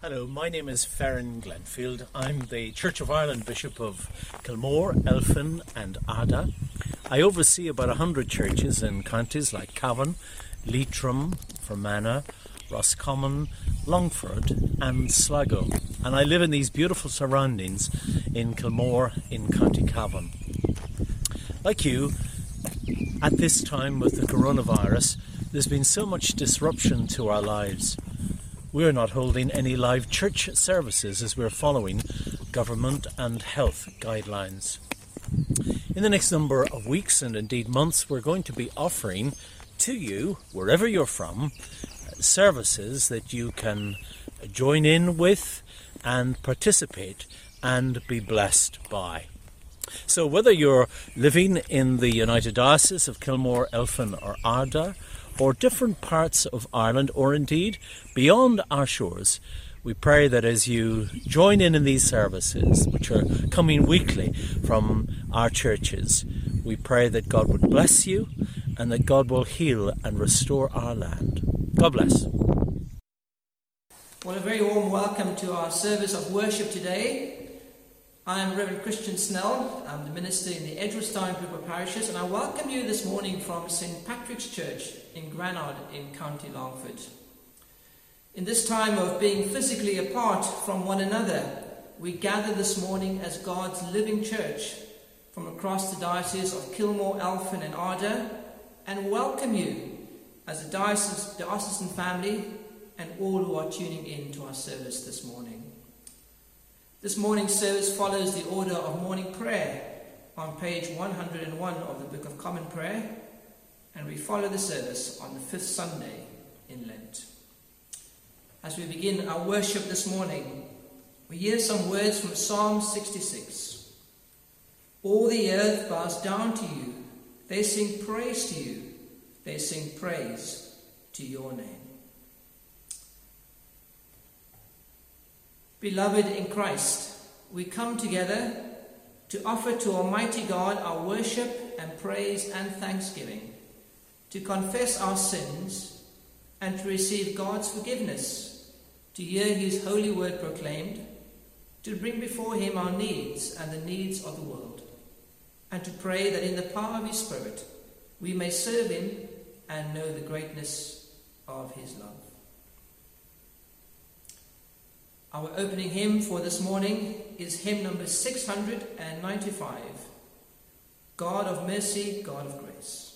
Hello, my name is Ferran Glenfield. I'm the Church of Ireland Bishop of Kilmore, Elphin, and Ardagh. I oversee about 100 churches in counties like Cavan, Leitrim, Fermanagh, Roscommon, Longford, and Sligo. And I live in these beautiful surroundings in Kilmore in County Cavan. Like you, at this time with the coronavirus, there's been so much disruption to our lives. We're not holding any live church services as we're following government and health guidelines. In the next number of weeks and indeed months, we're going to be offering to you, wherever you're from, services that you can join in with and participate and be blessed by. So, whether you're living in the United Diocese of Kilmore, Elphin, or Ardagh, or different parts of Ireland, or indeed beyond our shores, we pray that as you join in in these services, which are coming weekly from our churches, we pray that God would bless you and that God will heal and restore our land. God bless. Well, a very warm welcome to our service of worship today. I am Reverend Christiaan Snell. I'm the minister in the Edgeworthstown group of parishes, and I welcome you this morning from St. Patrick's Church in Granard in County Longford. In this time of being physically apart from one another, we gather this morning as God's living church from across the diocese of Kilmore, Elphin, and Ardagh, and welcome you as a diocesan family and all who are tuning in to our service this morning. This morning's service follows the order of morning prayer on page 101 of the Book of Common Prayer, and we follow the service on the fifth Sunday in Lent. As we begin our worship this morning, we hear some words from Psalm 66. All the earth bows down to you, they sing praise to you, they sing praise to your name. Beloved in Christ, we come together to offer to Almighty God our worship and praise and thanksgiving, to confess our sins and to receive God's forgiveness, to hear His holy word proclaimed, to bring before Him our needs and the needs of the world, and to pray that in the power of His Spirit we may serve Him and know the greatness of His love. Our opening hymn for this morning is hymn number 695 God of Mercy, God of Grace.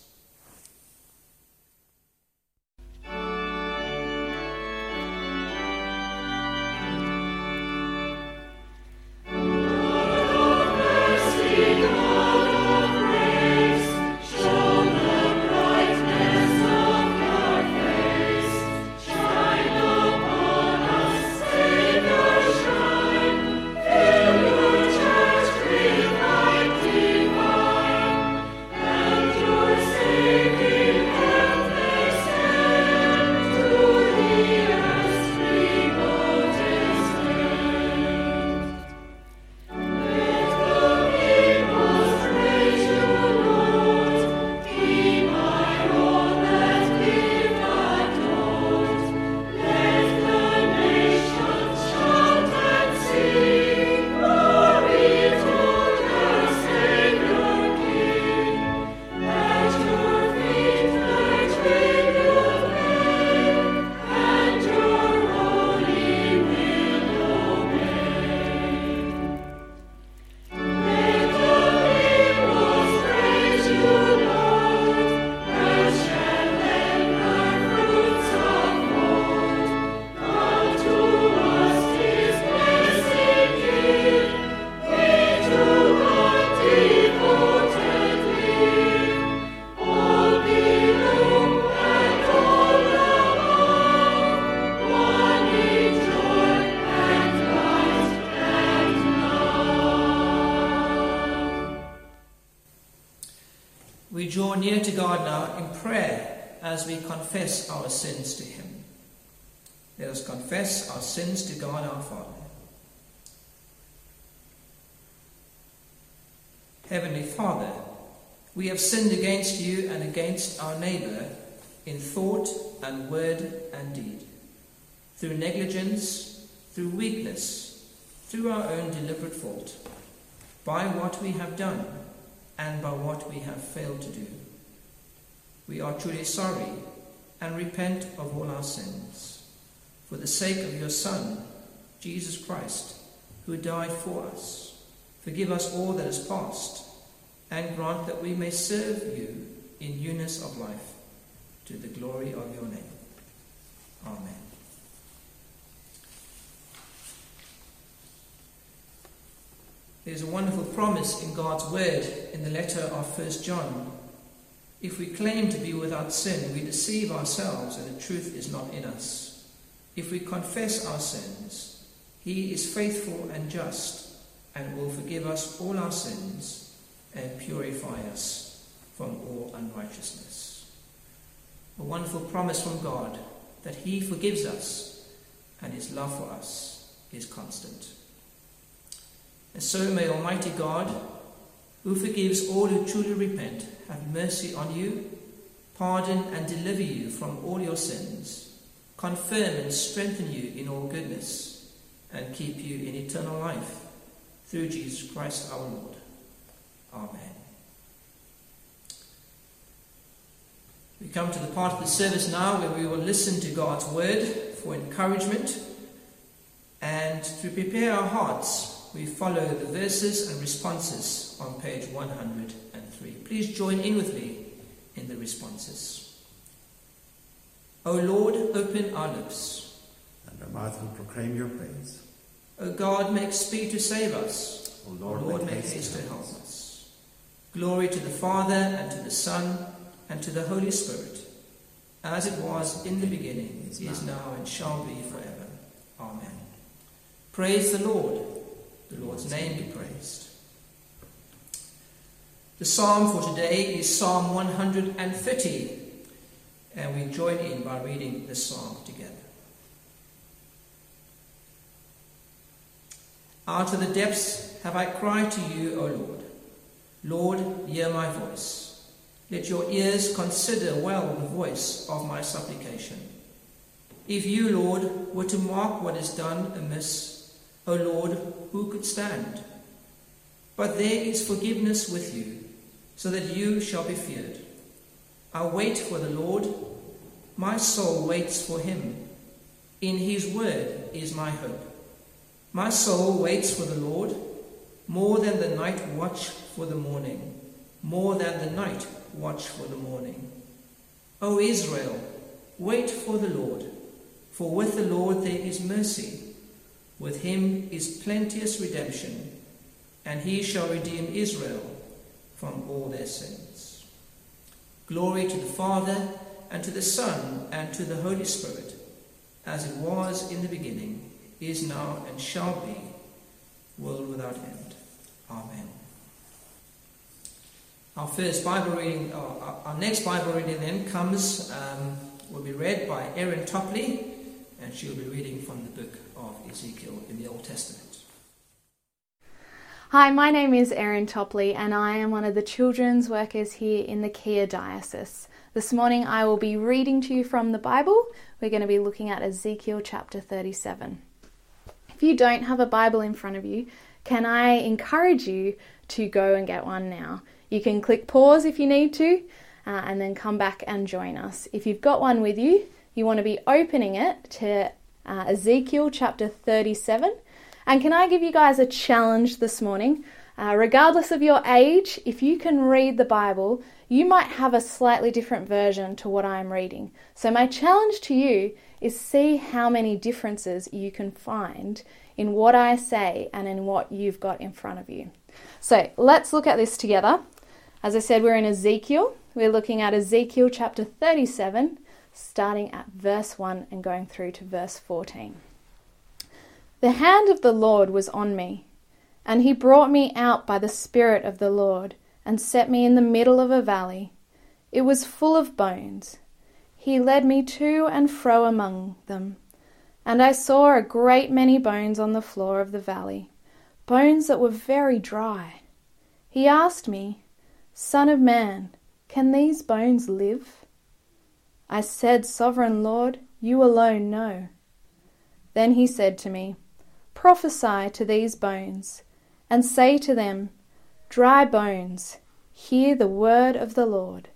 Sins to God our Father. Heavenly Father, we have sinned against you and against our neighbour in thought and word and deed, through negligence, through weakness, through our own deliberate fault, by what we have done and by what we have failed to do. We are truly sorry and repent of all our sins. For the sake of your Son, Jesus Christ, who died for us, forgive us all that is past, and grant that we may serve you in newness of life, to the glory of your name. Amen. There's a wonderful promise in God's word in the letter of 1 John. If we claim to be without sin, we deceive ourselves and the truth is not in us. If we confess our sins, he is faithful and just and will forgive us all our sins and purify us from all unrighteousness. A wonderful promise from God that he forgives us and his love for us is constant. And so may Almighty God, who forgives all who truly repent, have mercy on you, pardon and deliver you from all your sins, confirm and strengthen you in all goodness, and keep you in eternal life through Jesus Christ our Lord. Amen. We come to the part of the service now where we will listen to God's word for encouragement and to prepare our hearts we follow the verses and responses on page 103. Please join in with me in the responses. O Lord, open our lips. And our mouth will proclaim your praise. O God, make speed to save us. O Lord, Lord make haste to help us. Glory to the Father, and to the Son, and to the Holy Spirit, as it was in the beginning, is now, and shall be forever. Amen. Praise the Lord. The Lord's name be praised. The psalm for today is Psalm 130, and we join in by reading the psalm together. Out of the depths have I cried to you, O Lord. Lord, hear my voice. Let your ears consider well the voice of my supplication. If you, Lord, were to mark what is done amiss, O Lord, who could stand? But there is forgiveness with you, so that you shall be feared. I wait for the Lord. My soul waits for him. In his word is my hope. My soul waits for the Lord more than the night watch for the morning, more than the night watch for the morning. O Israel, wait for the Lord, for with the Lord there is mercy. With him is plenteous redemption, and he shall redeem Israel from all their sins. Glory to the Father, and to the Son, and to the Holy Spirit, as it was in the beginning, is now, and shall be, world without end. Amen. Our first Bible reading, our, next Bible reading then comes, um, will be read by Erin Topley, and she'll be reading from the book of Ezekiel in the Old Testament. Hi, my name is Erin Topley, and I am one of the children's workers here in the Kia Diocese. This morning I will be reading to you from the Bible. We're going to be looking at Ezekiel chapter 37. If you don't have a Bible in front of you, can I encourage you to go and get one now? You can click pause if you need to, uh, and then come back and join us. If you've got one with you, you want to be opening it to uh, Ezekiel chapter 37. And can I give you guys a challenge this morning? Uh, regardless of your age, if you can read the Bible, you might have a slightly different version to what I'm reading. So, my challenge to you is see how many differences you can find in what I say and in what you've got in front of you. So, let's look at this together. As I said, we're in Ezekiel. We're looking at Ezekiel chapter 37, starting at verse 1 and going through to verse 14. The hand of the Lord was on me, and he brought me out by the Spirit of the Lord and set me in the middle of a valley. It was full of bones. He led me to and fro among them, and I saw a great many bones on the floor of the valley, bones that were very dry. He asked me, Son of man, can these bones live? I said, Sovereign Lord, you alone know. Then he said to me, Prophesy to these bones, and say to them, Dry bones, hear the word of the Lord.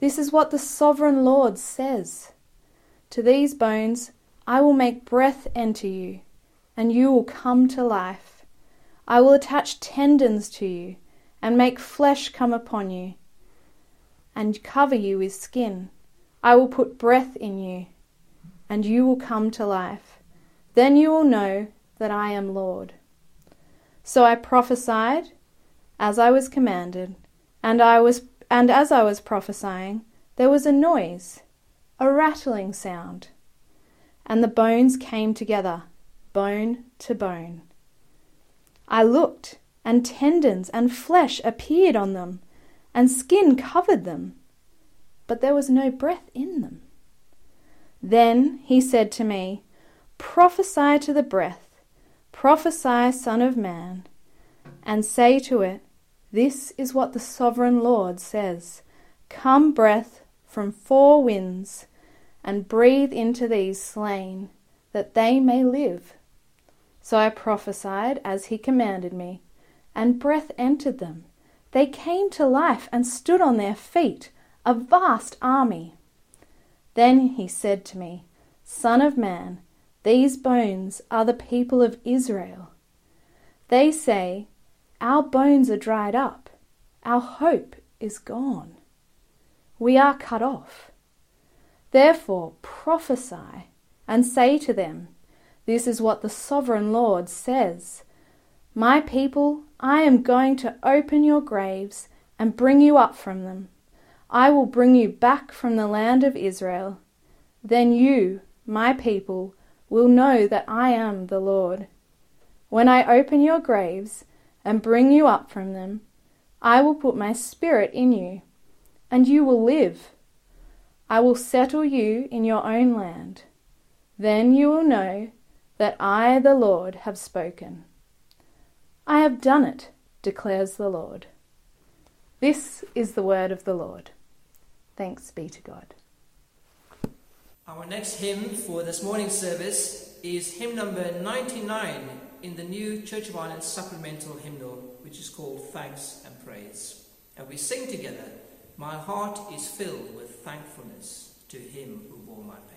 This is what the sovereign Lord says. To these bones I will make breath enter you, and you will come to life. I will attach tendons to you, and make flesh come upon you, and cover you with skin. I will put breath in you, and you will come to life. Then you will know that I am Lord. So I prophesied as I was commanded, and I was and as I was prophesying, there was a noise, a rattling sound, and the bones came together, bone to bone. I looked, and tendons and flesh appeared on them, and skin covered them, but there was no breath in them. Then he said to me, Prophesy to the breath, prophesy, Son of Man, and say to it, This is what the sovereign Lord says Come, breath from four winds, and breathe into these slain, that they may live. So I prophesied as he commanded me, and breath entered them. They came to life and stood on their feet, a vast army. Then he said to me, Son of man, these bones are the people of Israel. They say, Our bones are dried up, our hope is gone. We are cut off. Therefore prophesy and say to them, This is what the sovereign Lord says. My people, I am going to open your graves and bring you up from them. I will bring you back from the land of Israel. Then you, my people, will know that I am the Lord. When I open your graves and bring you up from them, I will put my spirit in you, and you will live. I will settle you in your own land. Then you will know that I, the Lord, have spoken. I have done it, declares the Lord. This is the word of the Lord. Thanks be to God. Our next hymn for this morning's service is hymn number 99 in the new Church of Ireland supplemental hymnal, which is called Thanks and Praise. And we sing together, My heart is filled with thankfulness to him who bore my pain.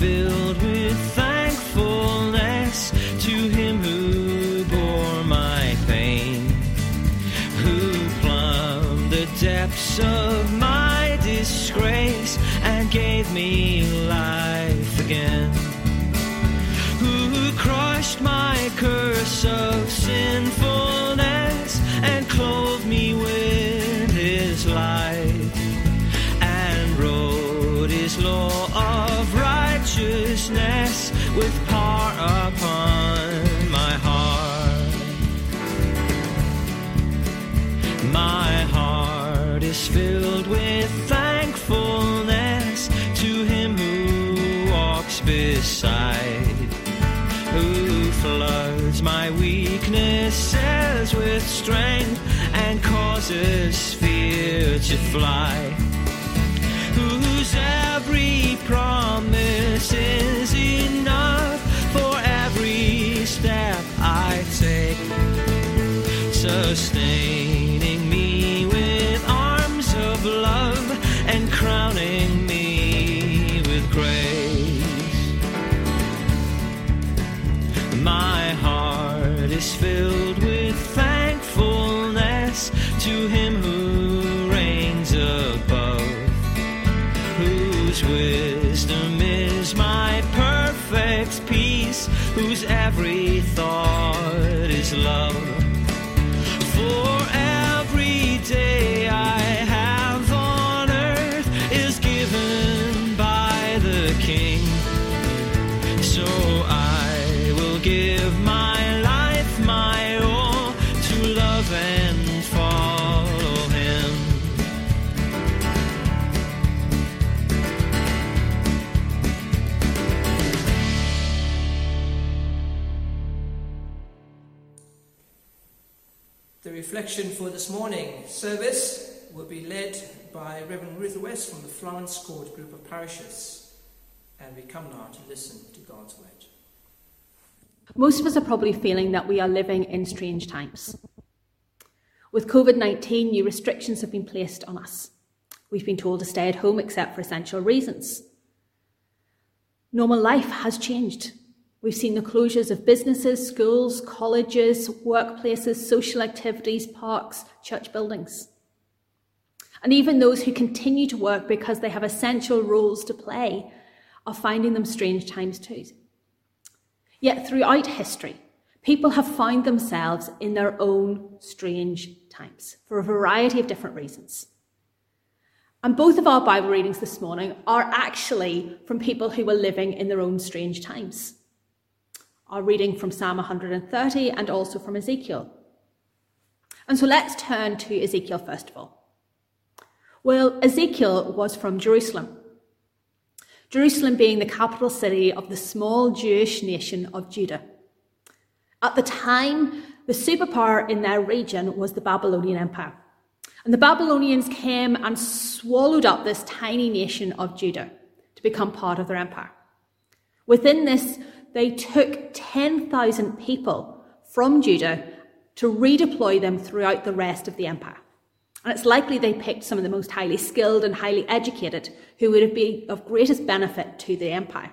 Filled with thankfulness to him who bore my pain, who plumbed the depths of my disgrace and gave me life again, who crushed my curse of sinfulness is filled with thankfulness to him who walks beside, who floods my weaknesses with strength and causes fear to fly whose every promise is enough for every step I take, sustaining whose every thought is love. Reflection for this morning service will be led by Reverend Ruth West from the Florence Court Group of Parishes. And we come now to listen to God's word. Most of us are probably feeling that we are living in strange times. With COVID 19, new restrictions have been placed on us. We've been told to stay at home except for essential reasons. Normal life has changed. We've seen the closures of businesses, schools, colleges, workplaces, social activities, parks, church buildings. And even those who continue to work because they have essential roles to play are finding them strange times too. Yet throughout history, people have found themselves in their own strange times for a variety of different reasons. And both of our Bible readings this morning are actually from people who were living in their own strange times. Our reading from Psalm 130 and also from Ezekiel. And so let's turn to Ezekiel first of all. Well, Ezekiel was from Jerusalem. Jerusalem being the capital city of the small Jewish nation of Judah. At the time, the superpower in their region was the Babylonian Empire. And the Babylonians came and swallowed up this tiny nation of Judah to become part of their empire. Within this, they took 10,000 people from Judah to redeploy them throughout the rest of the empire. And it's likely they picked some of the most highly skilled and highly educated who would have been of greatest benefit to the empire.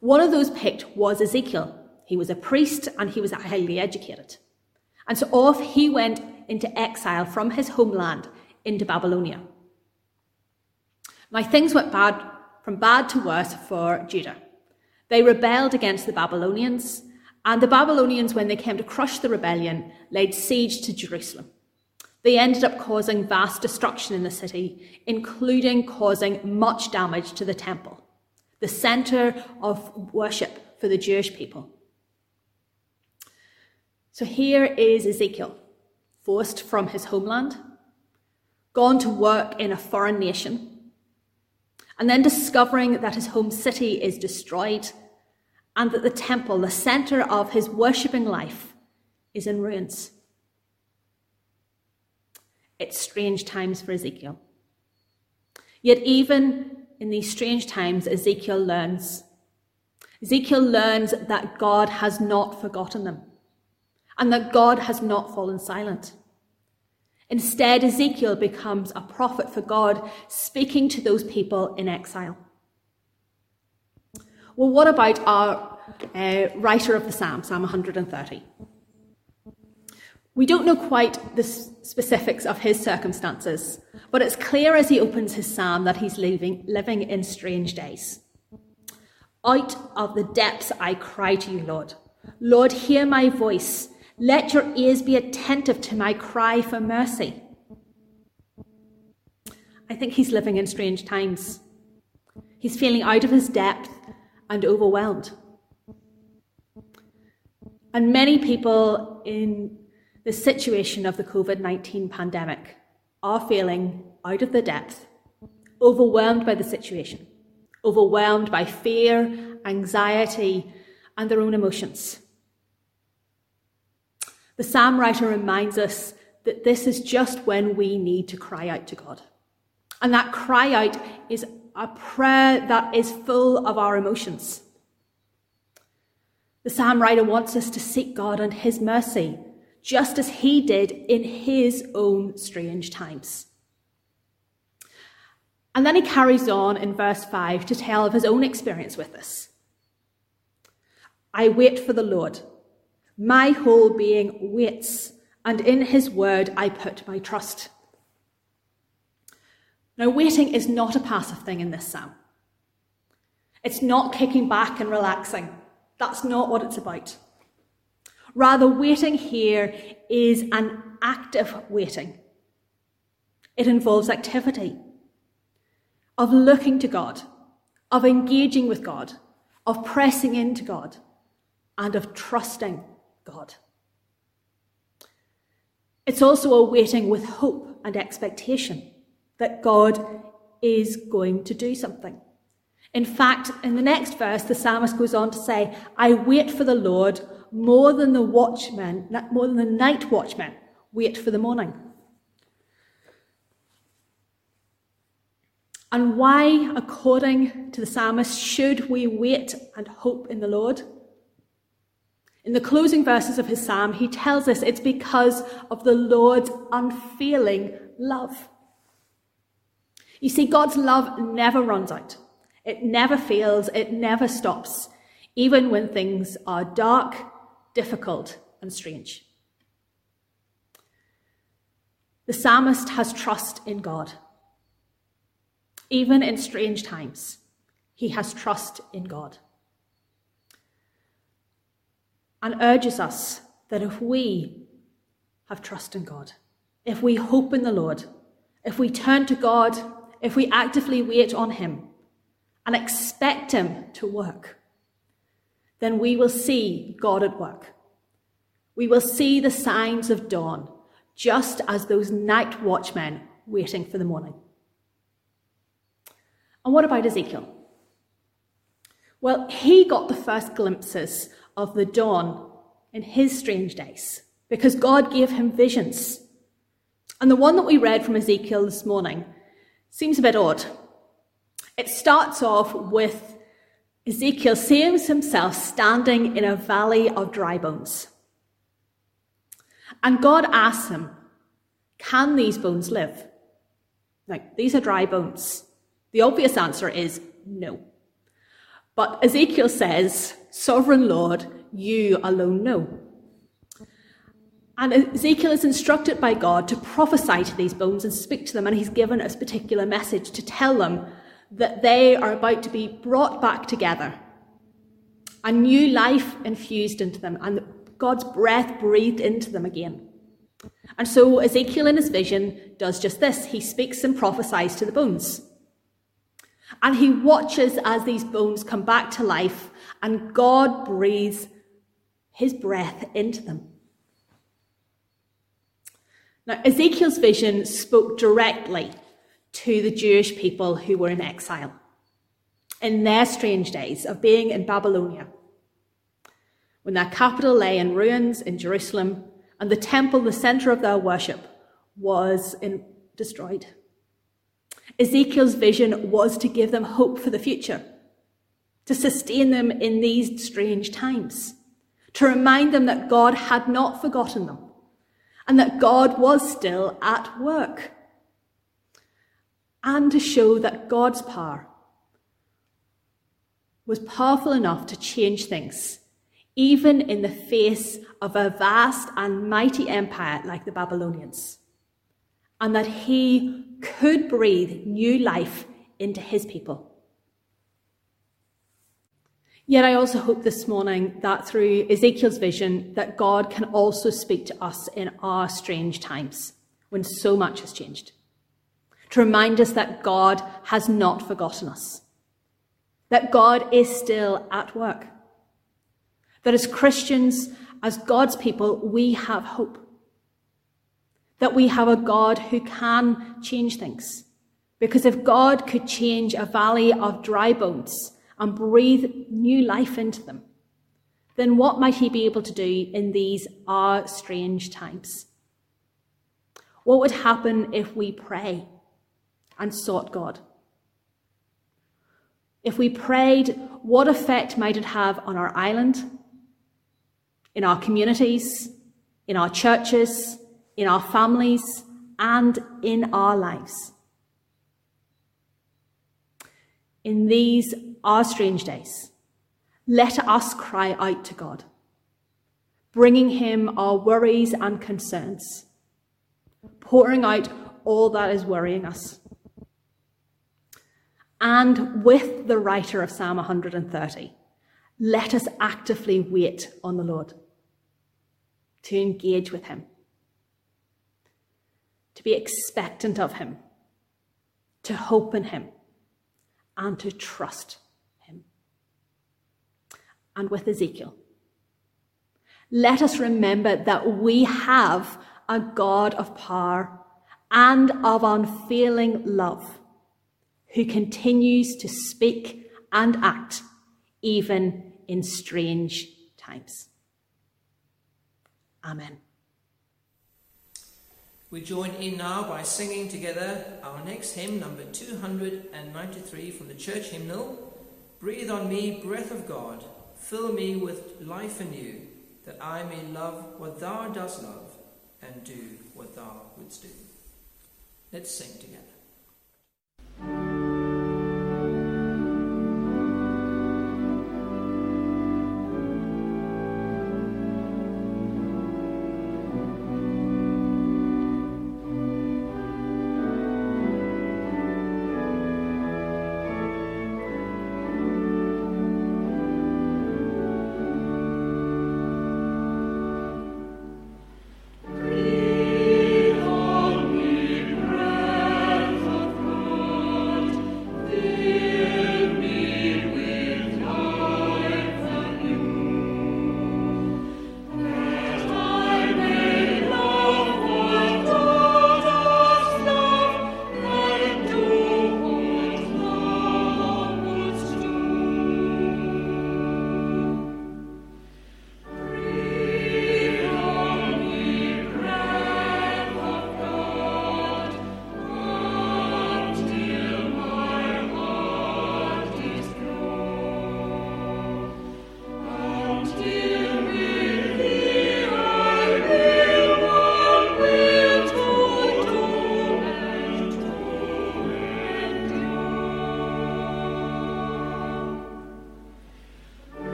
One of those picked was Ezekiel. He was a priest and he was highly educated. And so off he went into exile from his homeland into Babylonia. Now things went bad from bad to worse for Judah. They rebelled against the Babylonians, and the Babylonians, when they came to crush the rebellion, laid siege to Jerusalem. They ended up causing vast destruction in the city, including causing much damage to the temple, the center of worship for the Jewish people. So here is Ezekiel forced from his homeland, gone to work in a foreign nation, and then discovering that his home city is destroyed and that the temple, the center of his worshipping life, is in ruins. It's strange times for Ezekiel. Yet, even in these strange times, Ezekiel learns. Ezekiel learns that God has not forgotten them and that God has not fallen silent. Instead, Ezekiel becomes a prophet for God, speaking to those people in exile. Well, what about our uh, writer of the Psalm, Psalm 130? We don't know quite the specifics of his circumstances, but it's clear as he opens his psalm that he's living, living in strange days. Out of the depths I cry to you, Lord. Lord, hear my voice. Let your ears be attentive to my cry for mercy. I think he's living in strange times. He's feeling out of his depth and overwhelmed. And many people in the situation of the COVID 19 pandemic are feeling out of the depth, overwhelmed by the situation, overwhelmed by fear, anxiety, and their own emotions. The psalm writer reminds us that this is just when we need to cry out to God. And that cry out is a prayer that is full of our emotions. The psalm writer wants us to seek God and his mercy, just as he did in his own strange times. And then he carries on in verse 5 to tell of his own experience with this. I wait for the Lord. My whole being waits, and in his word I put my trust. Now, waiting is not a passive thing in this psalm. It's not kicking back and relaxing. That's not what it's about. Rather, waiting here is an active waiting. It involves activity of looking to God, of engaging with God, of pressing into God, and of trusting God. It's also a waiting with hope and expectation that God is going to do something. In fact, in the next verse, the psalmist goes on to say, I wait for the Lord, more than the watchmen, more than the night watchmen wait for the morning. And why, according to the psalmist, should we wait and hope in the Lord? In the closing verses of his psalm, he tells us it's because of the Lord's unfailing love. You see, God's love never runs out. It never fails. It never stops, even when things are dark, difficult, and strange. The psalmist has trust in God. Even in strange times, he has trust in God. And urges us that if we have trust in God, if we hope in the Lord, if we turn to God, if we actively wait on Him and expect Him to work, then we will see God at work. We will see the signs of dawn, just as those night watchmen waiting for the morning. And what about Ezekiel? Well, he got the first glimpses of the dawn in his strange days because God gave him visions. And the one that we read from Ezekiel this morning seems a bit odd. It starts off with Ezekiel seeing himself standing in a valley of dry bones. And God asks him, Can these bones live? Now, these are dry bones. The obvious answer is no. But Ezekiel says, Sovereign Lord, you alone know. And Ezekiel is instructed by God to prophesy to these bones and speak to them, and he's given a particular message to tell them that they are about to be brought back together, a new life infused into them, and God's breath breathed into them again. And so Ezekiel in his vision does just this. He speaks and prophesies to the bones. And he watches as these bones come back to life and God breathes his breath into them. Now, Ezekiel's vision spoke directly to the Jewish people who were in exile in their strange days of being in Babylonia, when their capital lay in ruins in Jerusalem and the temple, the center of their worship, was in, destroyed. Ezekiel's vision was to give them hope for the future, to sustain them in these strange times, to remind them that God had not forgotten them and that God was still at work, and to show that God's power was powerful enough to change things, even in the face of a vast and mighty empire like the Babylonians, and that he could breathe new life into his people. Yet I also hope this morning that through Ezekiel's vision that God can also speak to us in our strange times when so much has changed. To remind us that God has not forgotten us. That God is still at work. That as Christians, as God's people, we have hope that we have a God who can change things. Because if God could change a valley of dry bones and breathe new life into them, then what might he be able to do in these our strange times? What would happen if we pray and sought God? If we prayed, what effect might it have on our island, in our communities, in our churches, in our families, and in our lives. In these, our strange days, let us cry out to God, bringing Him our worries and concerns, pouring out all that is worrying us. And with the writer of Psalm 130, let us actively wait on the Lord to engage with Him to be expectant of Him, to hope in Him, and to trust. And with Ezekiel, let us remember that we have a God of power and of unfailing love who continues to speak and act even in strange times. Amen. We join in now by singing together our next hymn, number 293 from the church hymnal. Breathe on me, breath of God, fill me with life anew, that I may love what thou dost love and do what thou wouldst do. Let's sing together.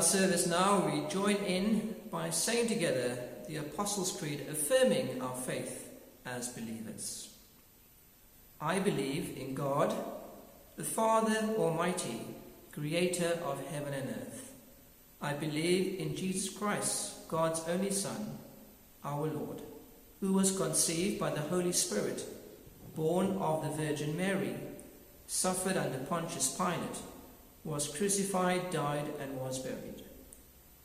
Our service now, we join in by saying together the Apostles' Creed, affirming our faith as believers. I believe in God, the Father Almighty, creator of heaven and earth. I believe in Jesus Christ, God's only Son, our Lord, who was conceived by the Holy Spirit, born of the Virgin Mary, suffered under Pontius Pilate was crucified, died, and was buried.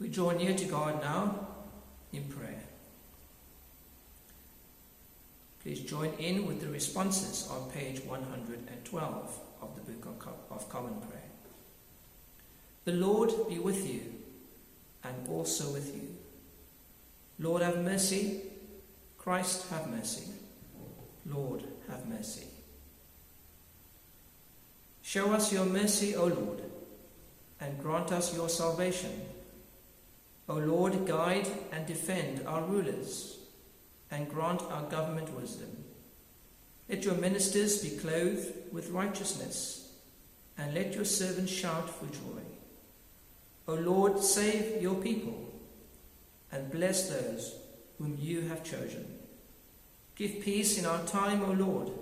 We draw near to God now in prayer. Please join in with the responses on page 112 of the Book of, Common Prayer. The Lord be with you and also with you. Lord, have mercy. Christ, have mercy. Lord, have mercy. Show us your mercy, O Lord, and grant us your salvation. O Lord, guide and defend our rulers, and grant our government wisdom. Let your ministers be clothed with righteousness, and let your servants shout for joy. O Lord, save your people, and bless those whom you have chosen. Give peace in our time, O Lord,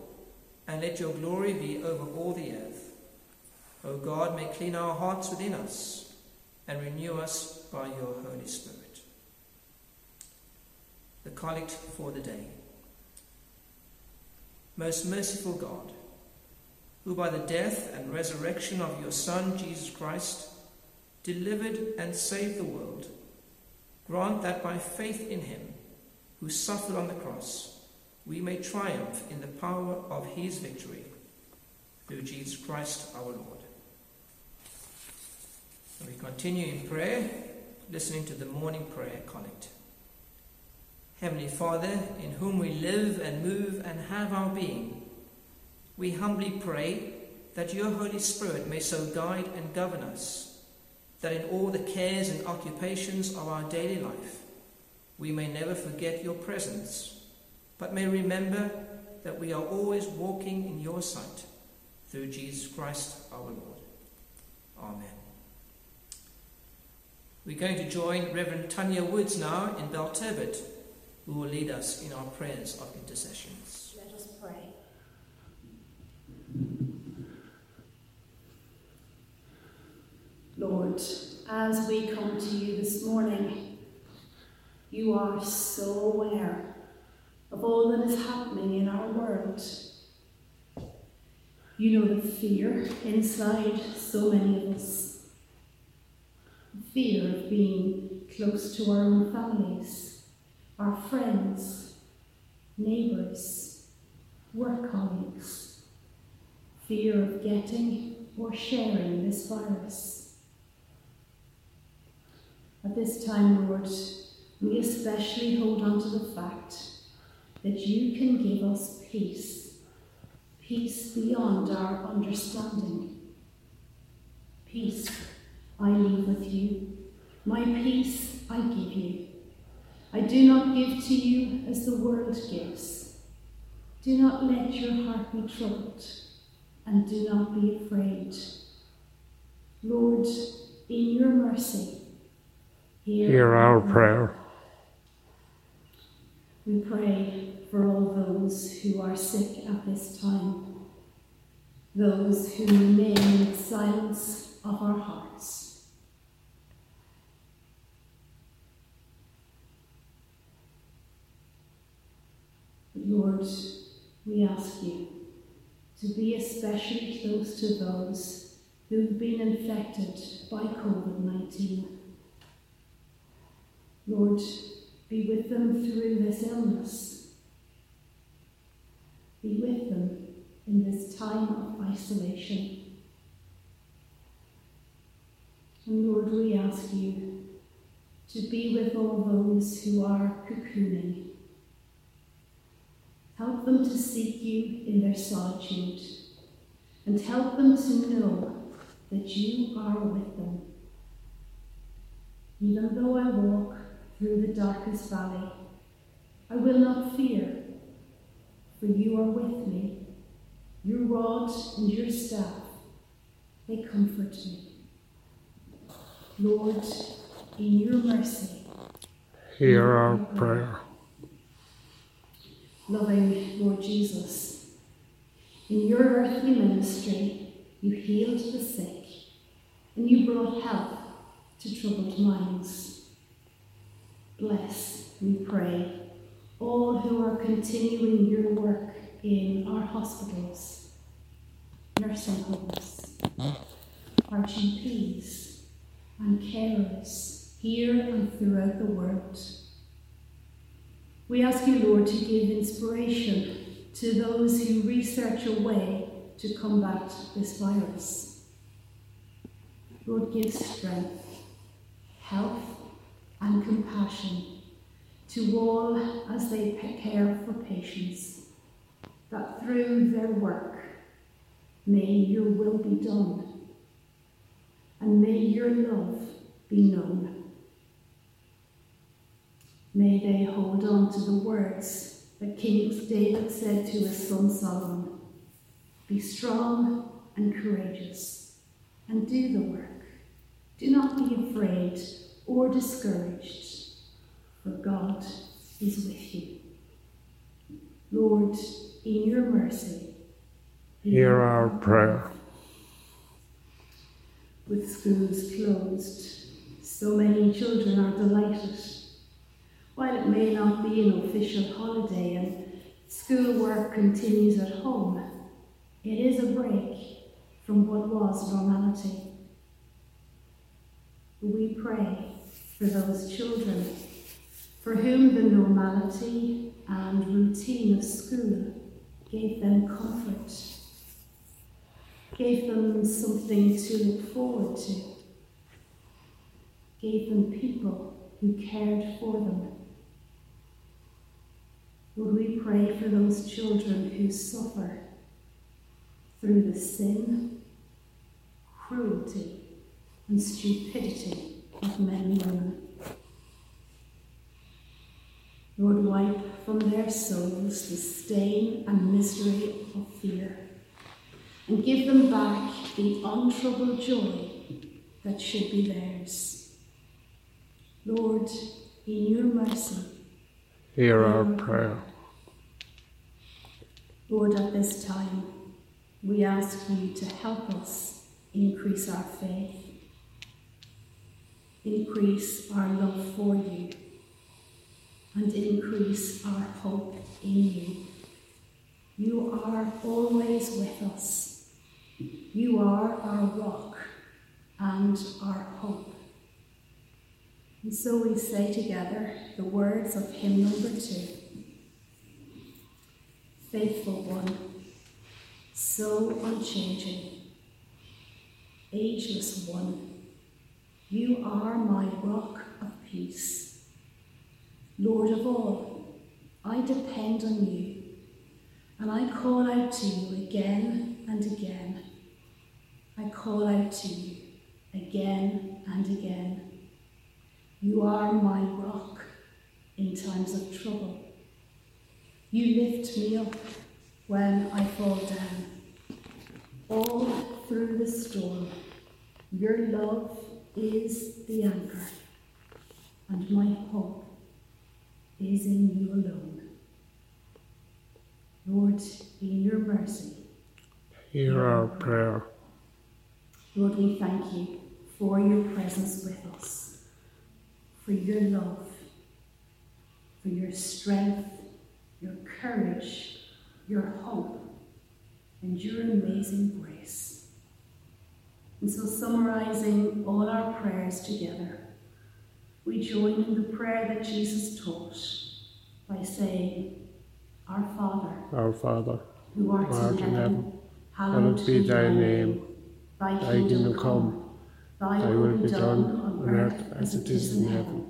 and let your glory be over all the earth. O God, may clean our hearts within us and renew us by your Holy Spirit. The Collect for the Day. Most merciful God, who by the death and resurrection of your Son, Jesus Christ, delivered and saved the world, Grant that by faith in him, who suffered on the cross, we may triumph in the power of his victory. Through Jesus Christ our Lord. We continue in prayer, listening to the morning prayer collect. Heavenly Father, in whom we live and move and have our being, we humbly pray that your Holy Spirit may so guide and govern us, that in all the cares and occupations of our daily life, we may never forget your presence, but may remember that we are always walking in your sight through Jesus Christ our Lord. Amen. We're going to join Reverend Tanya Woods now in Belturbet, who will lead us in our prayers of intercessions. Let us pray. Lord, as we come to you this morning, you are so aware of all that is happening in our world. You know the fear inside so many of us. Fear of being close to our own families, our friends, neighbours, work colleagues. Fear of getting or sharing this virus. At this time, Lord, we especially hold on to the fact that you can give us peace, peace beyond our understanding. Peace I leave with you, my peace I give you. I do not give to you as the world gives. Do not let your heart be troubled, and do not be afraid. Lord, in your mercy, hear, Hear our prayer. We pray for all those who are sick at this time, those who remain in the silence of our hearts. Lord, we ask you to be especially close to those who've been infected by COVID 19. Lord, be with them through this illness. Be with them in this time of isolation. And Lord, we ask you to be with all those who are cocooning. Help them to seek you in their solitude and help them to know that you are with them. Even though I walk through the darkest valley, I will not fear, for you are with me. Your rod and your staff, they comfort me. Lord, in your mercy, Hear our prayer. Loving Lord Jesus, in your earthly ministry, you healed the sick and you brought help to troubled minds. Bless, we pray, all who are continuing your work in our hospitals, nursing homes, our GPs, and carers here and throughout the world. We ask you, Lord, to give inspiration to those who research a way to combat this virus. Lord, give strength, health, and compassion to all as they care for patients, that through their work may your will be done, and may your love be known. May they hold on to the words that King David said to his son Solomon Be strong and courageous, and do the work. Do not be afraid or discouraged, for God is with you. Lord, in your mercy, Hear our prayer. With schools closed, so many children are delighted. While it may not be an official holiday and schoolwork continues at home, it is a break from what was normality. We pray for those children for whom the normality and routine of school gave them comfort, gave them something to look forward to, gave them people who cared for them. Lord, we pray for those children who suffer through the sin, cruelty, and stupidity of men and women. Lord, wipe from their souls the stain and misery of fear, and give them back the untroubled joy that should be theirs. Lord, in your mercy, Hear our prayer. Lord, at this time, we ask you to help us increase our faith, increase our love for you, and increase our hope in you. You are always with us. You are our rock and our hope. And so we say together the words of hymn number two Faithful One, so unchanging, ageless One, you are my rock of peace. Lord of all, I depend on you, and I call out to you again and again. I call out to you again and again. You are my rock in times of trouble. You lift me up when I fall down. All through the storm, your love is the anchor, and my hope is in you alone. Lord, in your mercy, Hear our prayer. Lord, we thank you for your presence with us, for your love, for your strength, courage, your hope, and your amazing grace. And so, summarizing all our prayers together, we join in the prayer that Jesus taught by saying, Our Father, Our Father, who art, who art in heaven, hallowed be thy name. Thy kingdom come, Thy will be done on earth as it is in heaven.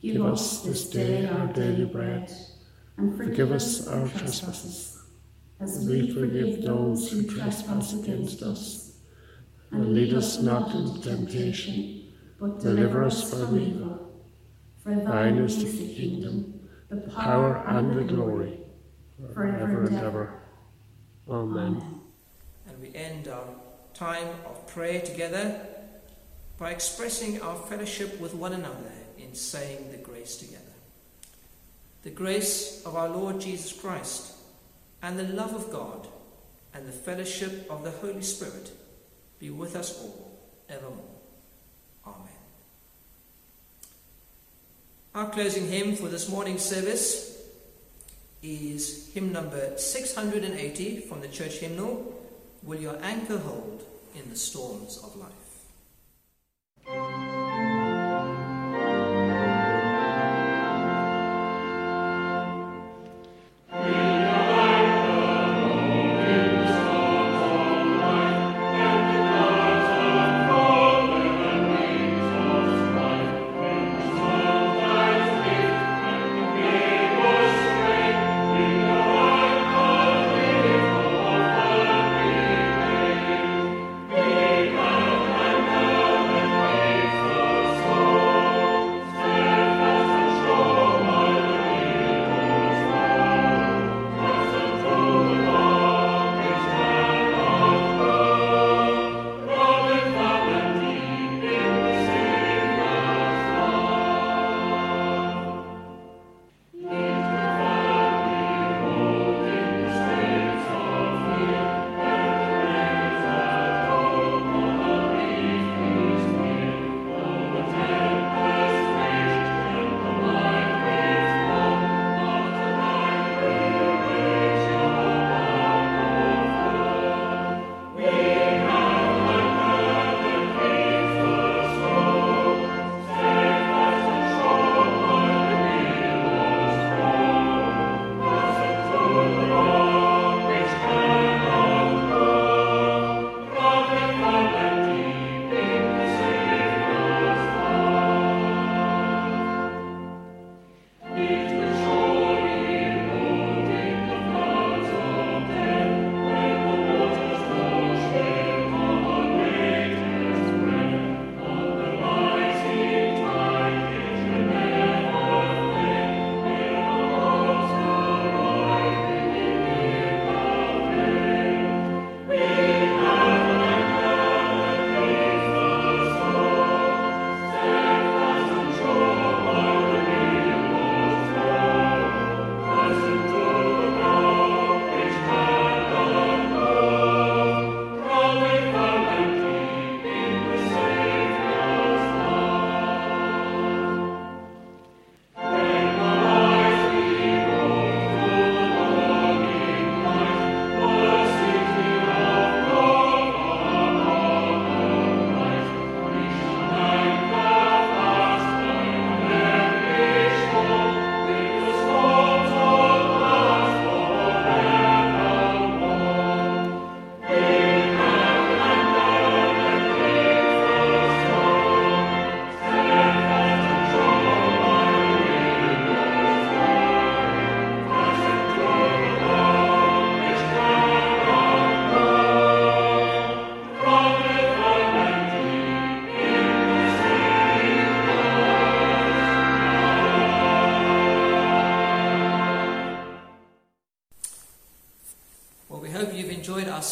Give us this day our daily bread, and forgive us our trespasses, as we forgive those who trespass against us. And lead us not into temptation, but deliver us from evil. For Thine is the kingdom, the power, and the glory, forever forever and and ever. ever. Amen. And we end our time of prayer together by expressing our fellowship with one another in saying the grace together. The grace of our Lord Jesus Christ, and the love of God, and the fellowship of the Holy Spirit be with us all evermore. Amen. Our closing hymn for this morning's service is hymn number 680 from the church hymnal Will Your Anchor Hold in the Storms of Life?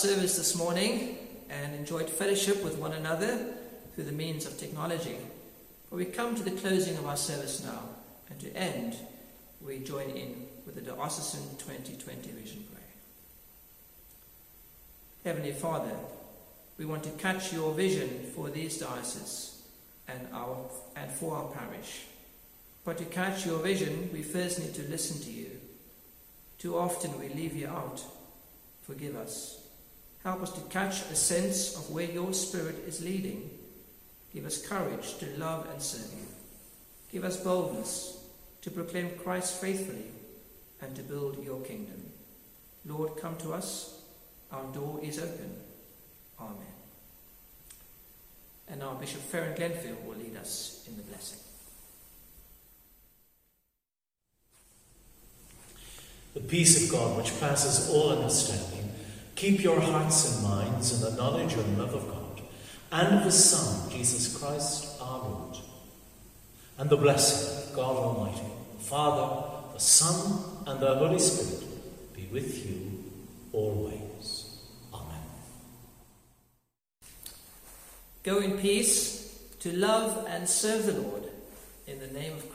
Service this morning and enjoyed fellowship with one another through the means of technology. But we come to the closing of our service now, and to end, we join in with the Diocesan 2020 Vision Prayer. Heavenly Father, we want to catch your vision for these dioceses and, our, and for our parish. But to catch your vision, we first need to listen to you. Too often we leave you out. Forgive us. Help us to catch a sense of where your Spirit is leading. Give us courage to love and serve you. Give us boldness to proclaim Christ faithfully and to build your kingdom. Lord, come to us. Our door is open. Amen. And now Bishop Ferran Glenfield will lead us in the blessing. The peace of God, which passes all understanding, keep your hearts and minds in the knowledge and love of God and of His Son, Jesus Christ our Lord. And the blessing of God Almighty, the Father, the Son, and the Holy Spirit be with you always. Amen. Go in peace to love and serve the Lord in the name of.